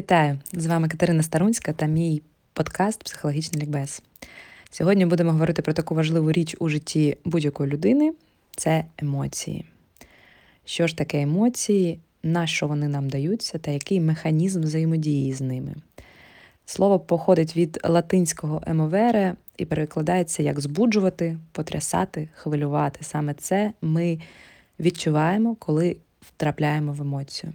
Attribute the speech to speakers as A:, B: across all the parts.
A: Вітаю! З вами Катерина Старунська та мій подкаст Психологічний лікбез. Сьогодні будемо говорити про таку важливу річ у житті будь-якої людини це емоції. Що ж таке емоції, на що вони нам даються, та який механізм взаємодії з ними. Слово походить від латинського емовере і перекладається як збуджувати, потрясати, хвилювати. Саме це ми відчуваємо, коли втрапляємо в емоцію.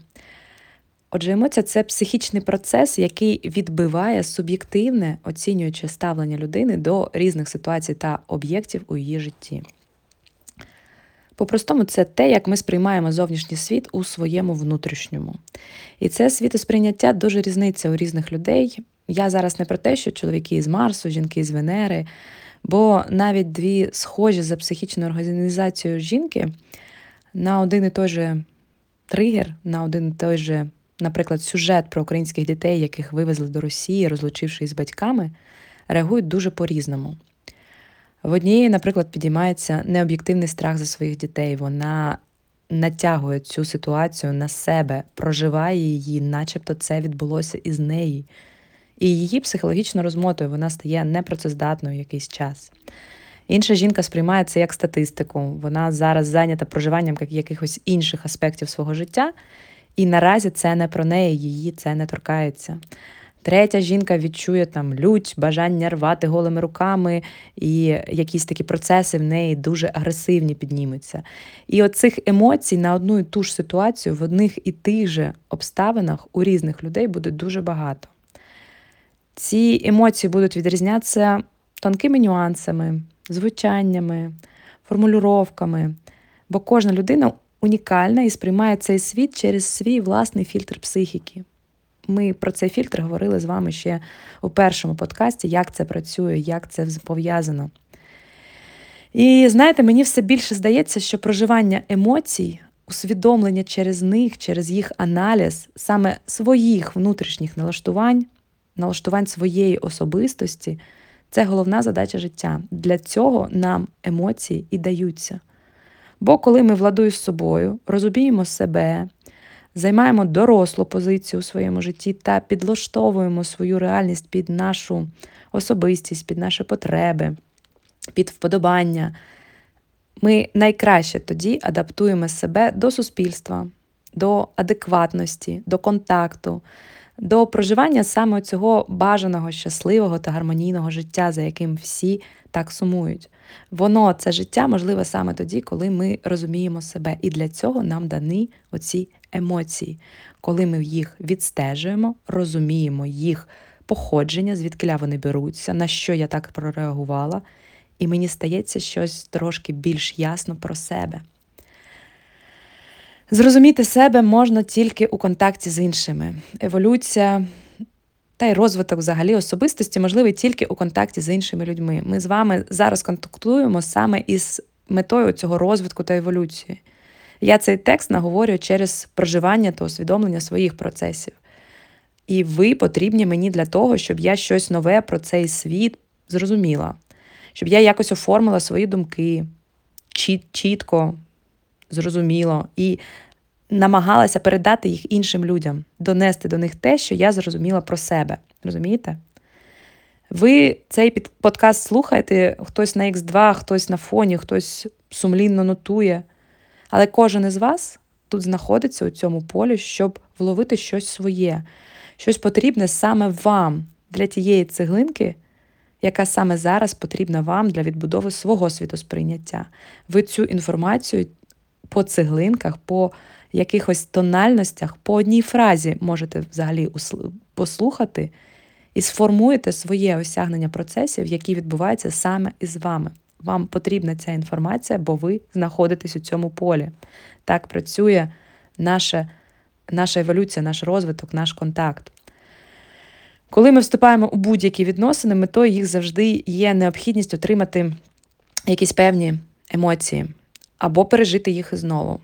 A: Отже, емоція це психічний процес, який відбиває суб'єктивне, оцінююче ставлення людини до різних ситуацій та об'єктів у її житті. По-простому, це те, як ми сприймаємо зовнішній світ у своєму внутрішньому. І це світосприйняття дуже різниця у різних людей. Я зараз не про те, що чоловіки з Марсу, жінки з Венери, бо навіть дві схожі за психічною організацією жінки на один і той же тригер, на один і той же наприклад, сюжет про українських дітей, яких вивезли до Росії, розлучившись з батьками, реагують дуже по-різному. В однієї, наприклад, підіймається необ'єктивний страх за своїх дітей. Вона натягує цю ситуацію на себе, проживає її, начебто це відбулося із неї. І її психологічно розмотує, вона стає непрацездатною якийсь час. Інша жінка сприймає це як статистику. Вона зараз зайнята проживанням якихось інших аспектів свого життя і наразі це не про неї, її це не торкається. Третя жінка відчує там лють, бажання рвати голими руками, і якісь такі процеси в неї дуже агресивні піднімуться. І оцих емоцій на одну і ту ж ситуацію в одних і тих же обставинах у різних людей буде дуже багато. Ці емоції будуть відрізнятися тонкими нюансами, звучаннями, формулюровками, бо кожна людина унікальна і сприймає цей світ через свій власний фільтр психіки. Ми про цей фільтр говорили з вами ще у першому подкасті, як це працює, як це пов'язано. І знаєте, мені все більше здається, що проживання емоцій, усвідомлення через них, через їх аналіз, саме своїх внутрішніх налаштувань, налаштувань своєї особистості це головна задача життя. Для цього нам емоції і даються. Бо коли ми владою з собою, розуміємо себе, займаємо дорослу позицію у своєму житті та підлаштовуємо свою реальність під нашу особистість, під наші потреби, під вподобання, ми найкраще тоді адаптуємо себе до суспільства, до адекватності, до контакту, до проживання саме цього бажаного, щасливого та гармонійного життя, за яким всі так сумують. Воно це життя можливе саме тоді, коли ми розуміємо себе. І для цього нам дані оці емоції, коли ми їх відстежуємо, розуміємо їх походження, звідки вони беруться, на що я так прореагувала, і мені стається щось трошки більш ясно про себе. Зрозуміти себе можна тільки у контакті з іншими. Еволюція та й розвиток взагалі особистості можливий тільки у контакті з іншими людьми. Ми з вами зараз контактуємо саме із метою цього розвитку та еволюції. Я цей текст наговорю через проживання та усвідомлення своїх процесів. І ви потрібні мені для того, щоб я щось нове про цей світ зрозуміла, щоб я якось оформила свої думки чітко, зрозуміло і намагалася передати їх іншим людям, донести до них те, що я зрозуміла про себе. Розумієте? Ви цей подкаст слухаєте, хтось на X2, хтось на фоні, хтось сумлінно нотує. Але кожен із вас тут знаходиться у цьому полі, щоб вловити щось своє, щось потрібне саме вам для тієї цеглинки, яка саме зараз потрібна вам для відбудови свого світосприйняття. Ви цю інформацію по цеглинках, по якихось тональностях по одній фразі можете взагалі послухати і сформуєте своє осягнення процесів, які відбуваються саме із вами. Вам потрібна ця інформація, бо ви знаходитесь у цьому полі. Так працює наша, наша еволюція, наш розвиток, наш контакт. Коли ми вступаємо у будь-які відносини, метою їх завжди є необхідність отримати якісь певні емоції або пережити їх знову.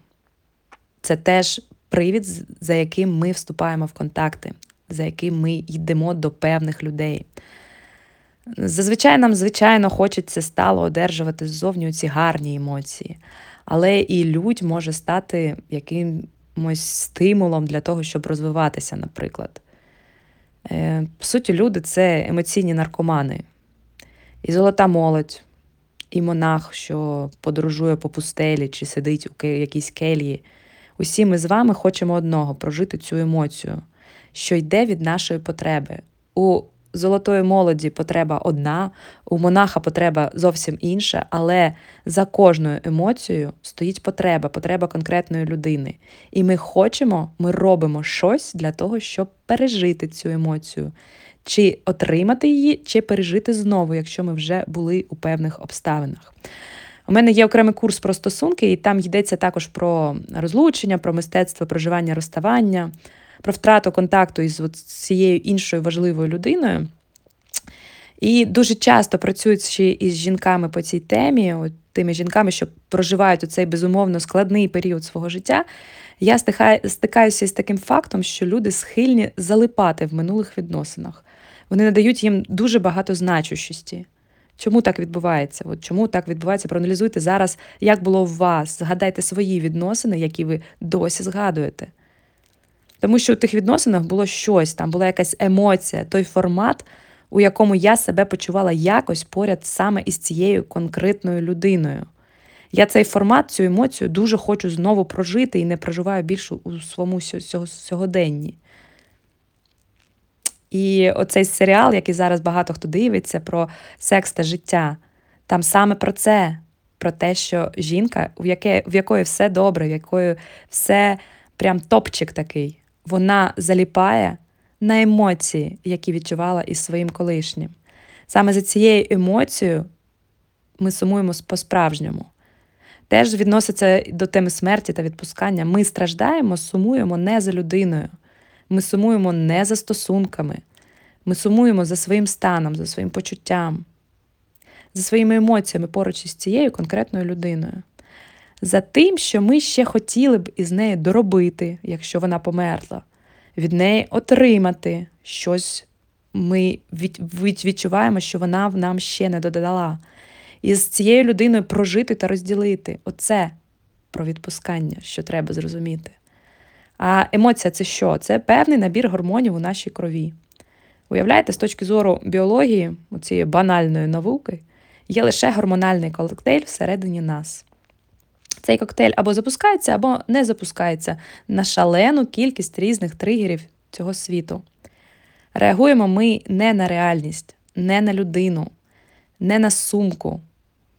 A: Це теж привід, за яким ми вступаємо в контакти, за яким ми йдемо до певних людей. Зазвичай нам, звичайно, хочеться стало одержувати ззовні ці гарні емоції, але і людь може стати якимось стимулом для того, щоб розвиватися, наприклад. Е, По суті, люди це емоційні наркомани. І золота молодь, і монах, що подорожує по пустелі чи сидить у якійсь кельї. Усі ми з вами хочемо одного прожити цю емоцію, що йде від нашої потреби. У золотої молоді потреба одна, у монаха потреба зовсім інша, але за кожною емоцією стоїть потреба, потреба конкретної людини. І ми хочемо, ми робимо щось для того, щоб пережити цю емоцію, чи отримати її, чи пережити знову, якщо ми вже були у певних обставинах. У мене є окремий курс про стосунки, і там йдеться також про розлучення, про мистецтво проживання, розставання про втрату контакту із цією іншою важливою людиною. І дуже часто працюючи із жінками по цій темі, от тими жінками, що проживають у цей безумовно складний період свого життя, я стикаюся з таким фактом, що люди схильні залипати в минулих відносинах. Вони надають їм дуже багато значущості. Чому так відбувається? От Чому так відбувається? Проаналізуйте зараз, як було у вас. Згадайте свої відносини, які ви досі згадуєте. Тому що у тих відносинах було щось, там була якась емоція, той формат, у якому я себе почувала якось поряд саме із цією конкретною людиною. Я цей формат, цю емоцію дуже хочу знову прожити і не проживаю більше у своєму сьогоденні. І оцей серіал, який зараз багато хто дивиться, про секс та життя, там саме про це, про те, що жінка, в, яке, в якої все добре, в якої все прям топчик такий вона заліпає на емоції, які відчувала із своїм колишнім. Саме за цією емоцією ми сумуємо по-справжньому. Теж відноситься до теми смерті та відпускання. Ми страждаємо, сумуємо не за людиною. Ми сумуємо не за стосунками. Ми сумуємо за своїм станом, за своїм почуттям, за своїми емоціями поруч із цією конкретною людиною за тим, що ми ще хотіли б із нею доробити, якщо вона померла, від неї отримати щось. Ми відчуваємо, що вона в нам ще не додала. І з цією людиною прожити та розділити. Оце про відпускання, що треба зрозуміти. А емоція це що? Це певний набір гормонів у нашій крові. Уявляєте, з точки зору біології, цієї банальної науки, є лише гормональний коктейль всередині нас. Цей коктейль або запускається, або не запускається на шалену кількість різних тригерів цього світу. Реагуємо ми не на реальність, не на людину, не на сумку,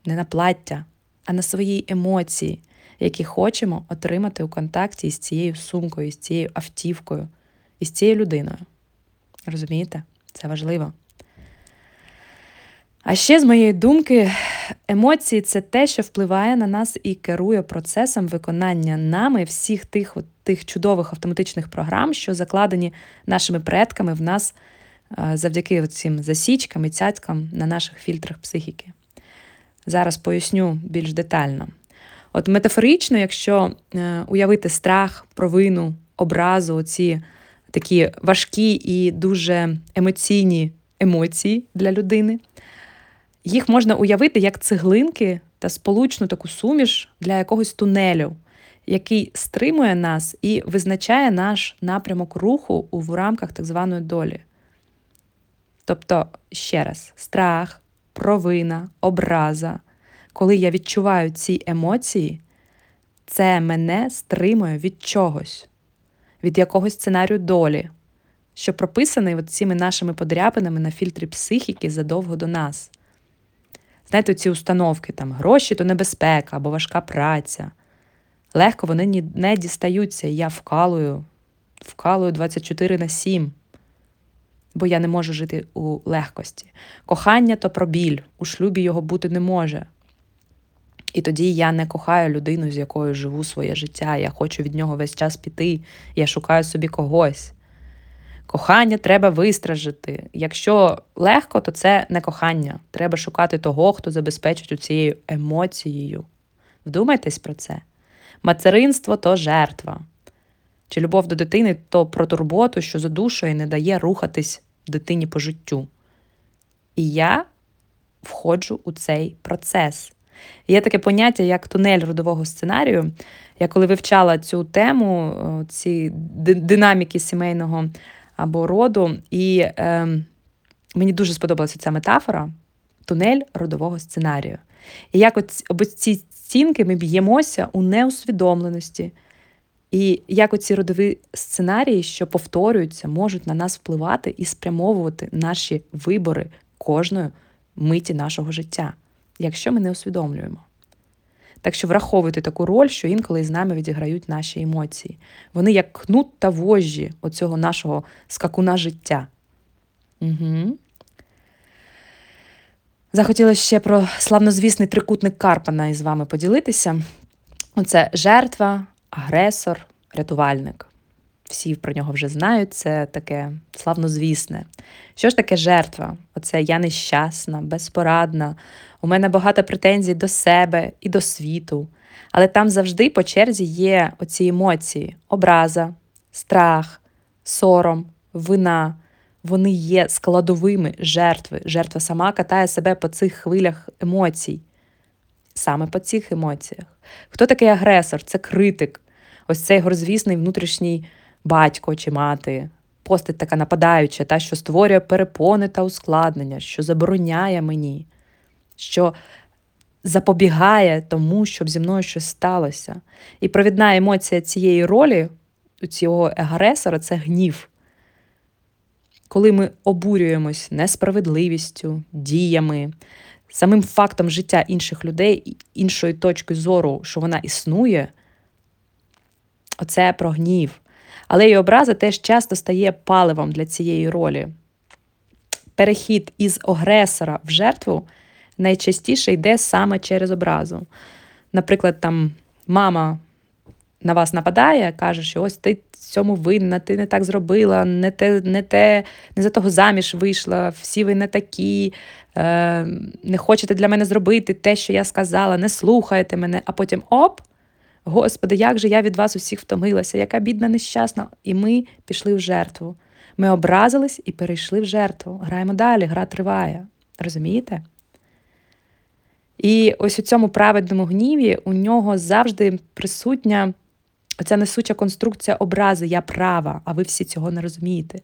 A: не на плаття, а на свої емоції, які хочемо отримати у контакті із цією сумкою, з цією автівкою, із цією людиною. Розумієте? Це важливо. А ще, з моєї думки, емоції це те, що впливає на нас і керує процесом виконання нами всіх тих тих чудових автоматичних програм, що закладені нашими предками в нас завдяки цим засічкам і цяцькам на наших фільтрах психіки. Зараз поясню більш детально. От метафорично, якщо е, уявити страх, провину, образу, оці такі важкі і дуже емоційні емоції для людини. Їх можна уявити як цеглинки та сполучну таку суміш для якогось тунелю, який стримує нас і визначає наш напрямок руху у рамках так званої долі. Тобто, ще раз, страх, провина, образа, коли я відчуваю ці емоції, це мене стримує від чогось, від якогось сценарію долі, що прописаний от цими нашими подряпинами на фільтрі психіки задовго до нас. Знаєте, ці установки, там гроші то небезпека або важка праця. Легко вони не дістаються, і я вкалую, вкалую 24 на 7, бо я не можу жити у легкості. Кохання то про біль, у шлюбі його бути не може. І тоді я не кохаю людину, з якою живу своє життя. Я хочу від нього весь час піти, я шукаю собі когось. Кохання треба вистражити. Якщо легко, то це не кохання. Треба шукати того, хто забезпечить цією емоцією. Вдумайтесь про це. Материнство то жертва. Чи любов до дитини то про турботу, що задушує і не дає рухатись дитині по життю. І я входжу у цей процес. Є таке поняття, як тунель родового сценарію. Я коли вивчала цю тему, ці динаміки сімейного або роду. І е, мені дуже сподобалася ця метафора тунель родового сценарію. І як от ці стінки ми б'ємося у неусвідомленості. І як оці родові сценарії, що повторюються, можуть на нас впливати і спрямовувати наші вибори кожної миті нашого життя, якщо ми не усвідомлюємо. Так що враховуйте таку роль, що інколи з нами відіграють наші емоції. Вони як кнут та вожжі оцього нашого скакуна життя. Угу. Захотіла ще про славнозвісний трикутник Карпана із вами поділитися. Оце жертва, агресор, рятувальник. Всі про нього вже знають, це таке славнозвісне. Що ж таке жертва? Оце я нещасна, безпорадна, у мене багато претензій до себе і до світу. Але там завжди по черзі є оці емоції: образа, страх, сором, вина. Вони є складовими жертви. Жертва сама катає себе по цих хвилях емоцій. Саме по цих емоціях. Хто такий агресор? Це критик, ось цей горзвісний внутрішній батько чи мати, постать така нападаюча, та, що створює перепони та ускладнення, що забороняє мені, що запобігає тому, щоб зі мною щось сталося. І провідна емоція цієї ролі, цього агресора це гнів. Коли ми обурюємось несправедливістю, діями, самим фактом життя інших людей, іншої точки зору, що вона існує, оце про гнів. Але й образа теж часто стає паливом для цієї ролі. Перехід із агресора в жертву найчастіше йде саме через образу. Наприклад, там мама на вас нападає, каже, що ось ти цьому винна, ти не так зробила, не те, не те, не за того заміж вийшла, всі ви не такі, е, не хочете для мене зробити те, що я сказала, не слухаєте мене, а потім оп! Господи, як же я від вас усіх втомилася, яка бідна, нещасна. І ми пішли в жертву. Ми образились і перейшли в жертву. Граємо далі, гра триває. Розумієте? І ось у цьому праведному гніві у нього завжди присутня оця несуча конструкція образи Я права, а ви всі цього не розумієте.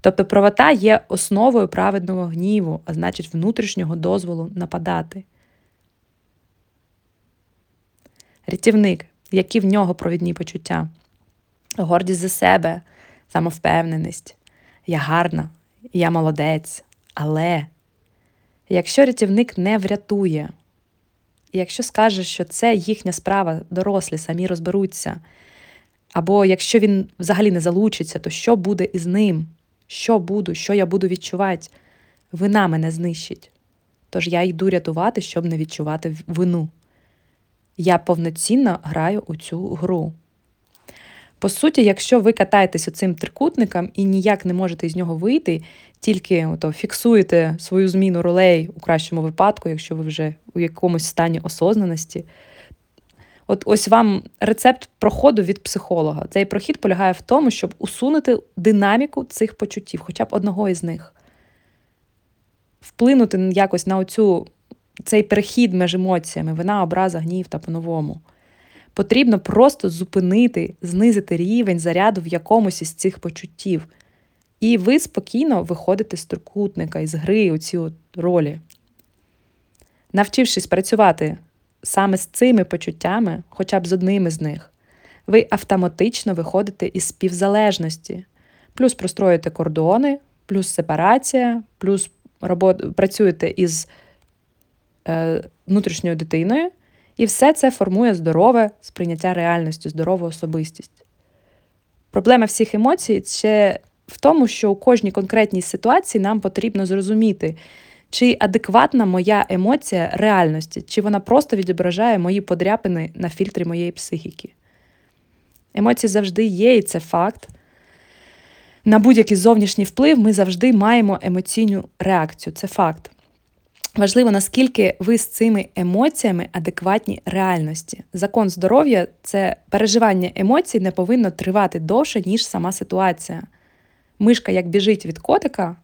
A: Тобто правота є основою праведного гніву, а значить, внутрішнього дозволу нападати. Рятівник, які в нього провідні почуття, гордість за себе, самовпевненість. Я гарна, я молодець. Але якщо рятівник не врятує, і якщо скаже, що це їхня справа, дорослі самі розберуться, або якщо він взагалі не залучиться, то що буде із ним? Що буду, що я буду відчувати? Вина мене знищить. Тож я йду рятувати, щоб не відчувати вину. Я повноцінно граю у цю гру. По суті, якщо ви катаєтесь оцим трикутником і ніяк не можете з нього вийти, тільки ото, фіксуєте свою зміну ролей у кращому випадку, якщо ви вже у якомусь стані осознаності. От ось вам рецепт проходу від психолога. Цей прохід полягає в тому, щоб усунути динаміку цих почуттів, хоча б одного із них. Вплинути якось на оцю, цей перехід між емоціями, вина, образа, гнів та по-новому. Потрібно просто зупинити, знизити рівень заряду в якомусь із цих почуттів. І ви спокійно виходите з трикутника, із гри у ці ролі. Навчившись працювати саме з цими почуттями, хоча б з одним із них, ви автоматично виходите із співзалежності, плюс простроїте кордони, плюс сепарація, плюс робот... працюєте із е, внутрішньою дитиною, і все це формує здорове сприйняття реальності, здорову особистість. Проблема всіх емоцій ще в тому, що у кожній конкретній ситуації нам потрібно зрозуміти, чи адекватна моя емоція реальності, чи вона просто відображає мої подряпини на фільтрі моєї психіки. Емоції завжди є, і це факт. На будь-який зовнішній вплив ми завжди маємо емоційну реакцію. Це факт. Важливо, наскільки ви з цими емоціями адекватні реальності. Закон здоров'я це переживання емоцій не повинно тривати довше, ніж сама ситуація. Мишка, як біжить від котика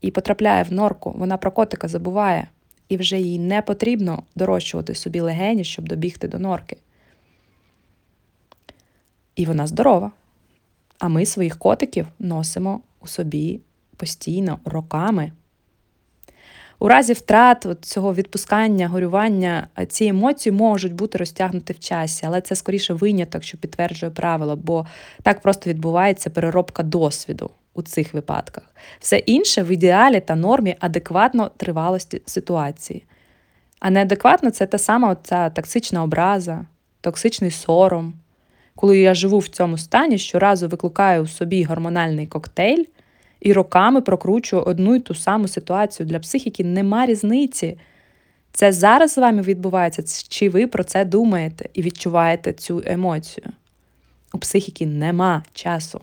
A: і потрапляє в норку, вона про котика забуває, і вже їй не потрібно дорощувати собі легені, щоб добігти до норки. І вона здорова. А ми своїх котиків носимо у собі постійно, роками. У разі втрат от цього відпускання, горювання, ці емоції можуть бути розтягнуті в часі, але це скоріше виняток, що підтверджує правило, бо так просто відбувається переробка досвіду у цих випадках. Все інше в ідеалі та нормі адекватно тривалості ситуації. А неадекватно це та сама ця токсична образа, токсичний сором. Коли я живу в цьому стані, щоразу викликаю у собі гормональний коктейль і роками прокручую одну і ту саму ситуацію. Для психіки нема різниці. Це зараз з вами відбувається, чи ви про це думаєте і відчуваєте цю емоцію? У психіки нема часу.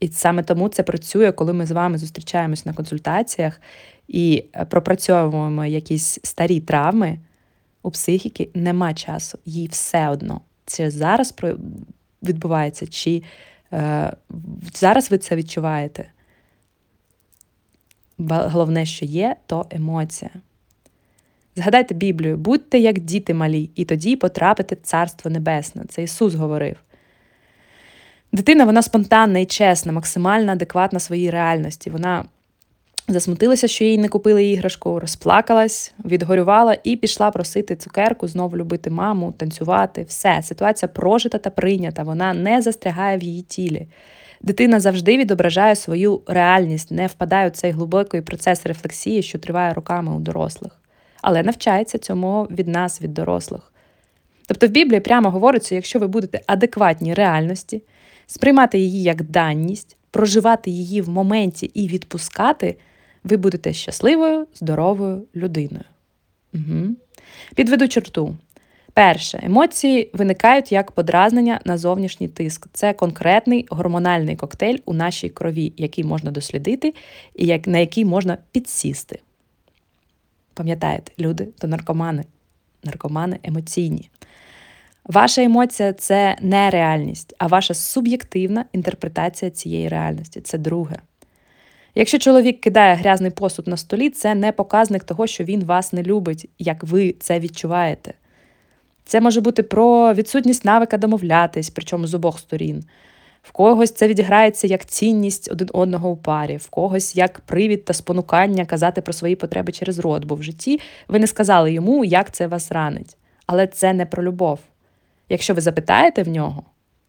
A: І саме тому це працює, коли ми з вами зустрічаємось на консультаціях і е, пропрацьовуємо якісь старі травми. У психіки нема часу, їй все одно. Це зараз відбувається, чи зараз ви це відчуваєте. Головне, що є, то емоція. Згадайте Біблію, будьте як діти малі, і тоді потрапите в Царство Небесне. Це Ісус говорив. Дитина вона спонтанна і чесна, максимально адекватна своїй реальності. Вона засмутилася, що їй не купили іграшку, розплакалась, відгорювала і пішла просити цукерку, знову любити маму, танцювати. Все, ситуація прожита та прийнята, вона не застрягає в її тілі. Дитина завжди відображає свою реальність, не впадає у цей глибокий процес рефлексії, що триває роками у дорослих, але навчається цьому від нас, від дорослих. Тобто в Біблії прямо говориться, якщо ви будете адекватні реальності, сприймати її як данність, проживати її в моменті і відпускати, ви будете щасливою, здоровою людиною. Угу. Підведу черту. Перше, емоції виникають як подразнення на зовнішній тиск. Це конкретний гормональний коктейль у нашій крові, який можна дослідити і на який можна підсісти. Пам'ятаєте, люди то наркомани, наркомани емоційні. Ваша емоція це не реальність, а ваша суб'єктивна інтерпретація цієї реальності. Це друге. Якщо чоловік кидає грязний посуд на столі, це не показник того, що він вас не любить, як ви це відчуваєте. Це може бути про відсутність навика домовлятись, причому з обох сторін. В когось це відіграється як цінність один одного у парі, в когось як привід та спонукання казати про свої потреби через рот, бо в житті ви не сказали йому, як це вас ранить. Але це не про любов. Якщо ви запитаєте в нього,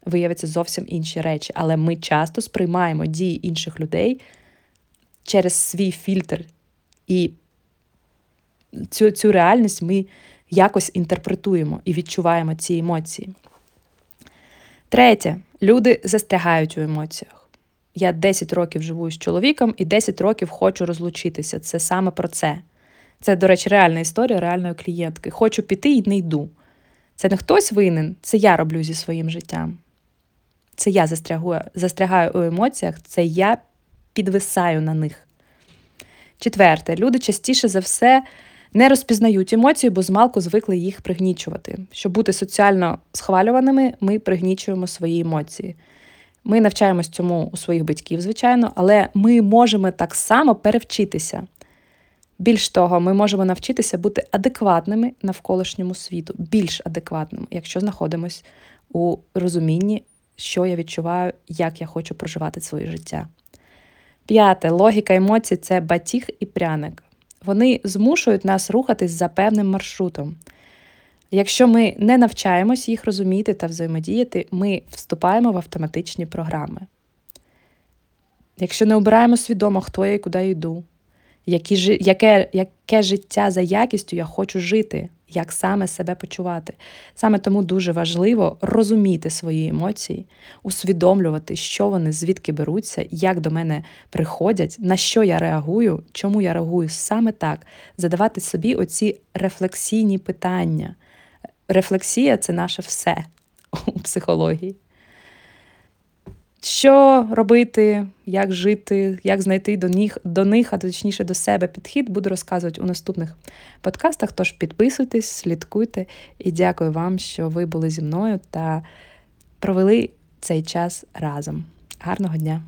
A: виявиться зовсім інші речі, але ми часто сприймаємо дії інших людей через свій фільтр. І цю, цю реальність ми якось інтерпретуємо і відчуваємо ці емоції. Третє, люди застрягають у емоціях. Я 10 років живу з чоловіком і 10 років хочу розлучитися. Це саме про це. Це, до речі, реальна історія реальної клієнтки. Хочу піти і не йду. Це не хтось винен, це я роблю зі своїм життям. Це я застрягую, застрягаю у емоціях, це я підвисаю на них. Четверте, люди частіше за все не розпізнають емоції, бо змалку звикли їх пригнічувати. Щоб бути соціально схвалюваними, ми пригнічуємо свої емоції. Ми навчаємось цьому у своїх батьків, звичайно, але ми можемо так само перевчитися. Більш того, ми можемо навчитися бути адекватними навколишньому світу, більш адекватними, якщо знаходимося у розумінні, що я відчуваю, як я хочу проживати своє життя. П'яте логіка емоцій це батіг і пряник. Вони змушують нас рухатись за певним маршрутом. Якщо ми не навчаємось їх розуміти та взаємодіяти, ми вступаємо в автоматичні програми. Якщо не обираємо свідомо, хто я і куди йду, які, яке, яке життя за якістю я хочу жити, як саме себе почувати. Саме тому дуже важливо розуміти свої емоції, усвідомлювати, що вони звідки беруться, як до мене приходять, на що я реагую, чому я реагую саме так, задавати собі оці рефлексійні питання. Рефлексія це наше все у психології. Що робити, як жити, як знайти до них, до них, а точніше до себе підхід, буду розказувати у наступних подкастах. Тож підписуйтесь, слідкуйте і дякую вам, що ви були зі мною та провели цей час разом. Гарного дня!